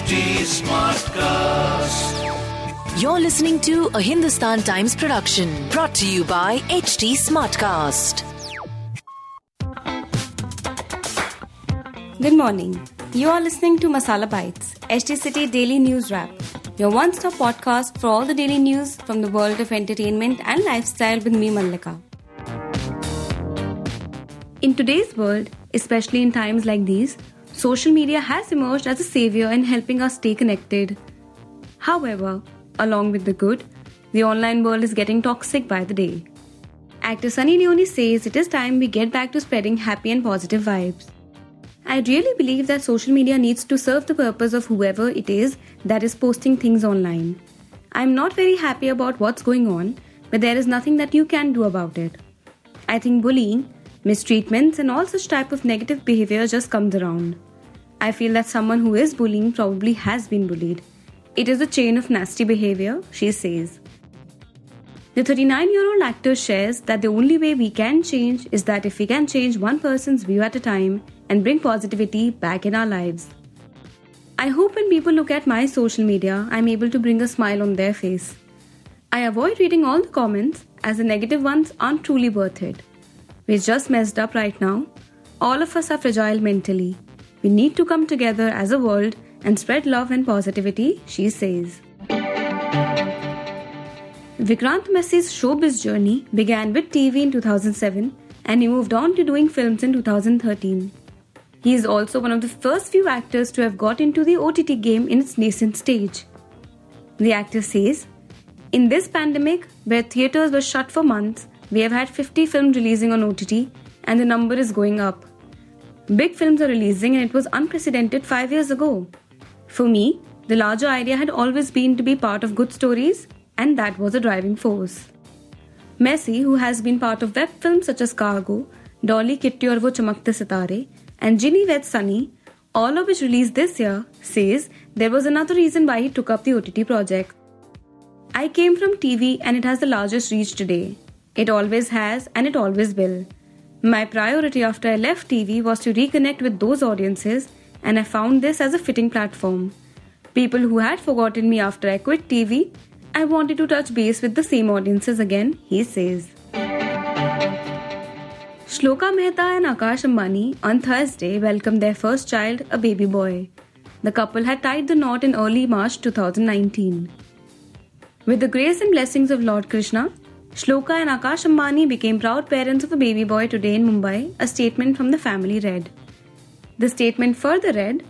HT Smartcast. You're listening to a Hindustan Times production brought to you by HT Smartcast. Good morning. You are listening to Masala Bites, HT City Daily News Wrap, your one stop podcast for all the daily news from the world of entertainment and lifestyle with me, Mallika. In today's world, especially in times like these, social media has emerged as a savior in helping us stay connected. However, along with the good, the online world is getting toxic by the day. Actor Sunny Leone says it is time we get back to spreading happy and positive vibes. I really believe that social media needs to serve the purpose of whoever it is that is posting things online. I'm not very happy about what's going on, but there is nothing that you can do about it. I think bullying, mistreatments, and all such type of negative behavior just comes around. I feel that someone who is bullying probably has been bullied. It is a chain of nasty behavior, she says. The 39 year old actor shares that the only way we can change is that if we can change one person's view at a time and bring positivity back in our lives. I hope when people look at my social media, I'm able to bring a smile on their face. I avoid reading all the comments as the negative ones aren't truly worth it. We're just messed up right now. All of us are fragile mentally. We need to come together as a world and spread love and positivity, she says. Vikrant Massey's showbiz journey began with TV in 2007 and he moved on to doing films in 2013. He is also one of the first few actors to have got into the OTT game in its nascent stage. The actor says, In this pandemic, where theatres were shut for months, we have had 50 films releasing on OTT and the number is going up. Big films are releasing and it was unprecedented 5 years ago. For me, the larger idea had always been to be part of good stories and that was a driving force. Massey, who has been part of web films such as Cargo, Dolly Kitty Aur Wo Chamakte Sitare, and Ginny Wed Sunny, all of which released this year, says there was another reason why he took up the OTT project. I came from TV and it has the largest reach today. It always has and it always will. My priority after I left TV was to reconnect with those audiences, and I found this as a fitting platform. People who had forgotten me after I quit TV I wanted to touch base with the same audiences again, he says. Shloka Mehta and Akash Ambani on Thursday welcomed their first child, a baby boy. The couple had tied the knot in early March 2019. With the grace and blessings of Lord Krishna, Shloka and Akash Ambani became proud parents of a baby boy today in Mumbai, a statement from the family read. The statement further read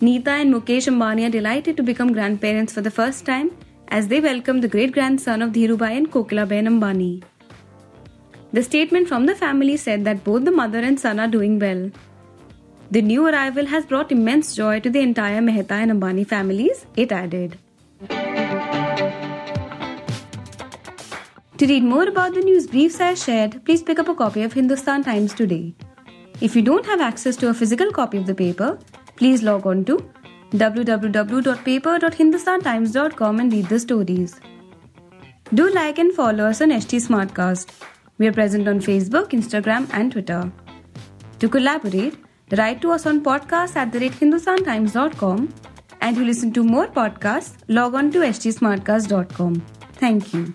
Neeta and Mukesh Ambani are delighted to become grandparents for the first time as they welcome the great grandson of Dhirubhai and Kokilaben Ambani. The statement from the family said that both the mother and son are doing well. The new arrival has brought immense joy to the entire Mehta and Ambani families, it added. To read more about the news briefs I shared, please pick up a copy of Hindustan Times today. If you don't have access to a physical copy of the paper, please log on to www.paper.hindustantimes.com and read the stories. Do like and follow us on HT Smartcast. We are present on Facebook, Instagram, and Twitter. To collaborate, write to us on podcast at the rate hindustantimes.com and to listen to more podcasts, log on to htsmartcast.com. Thank you.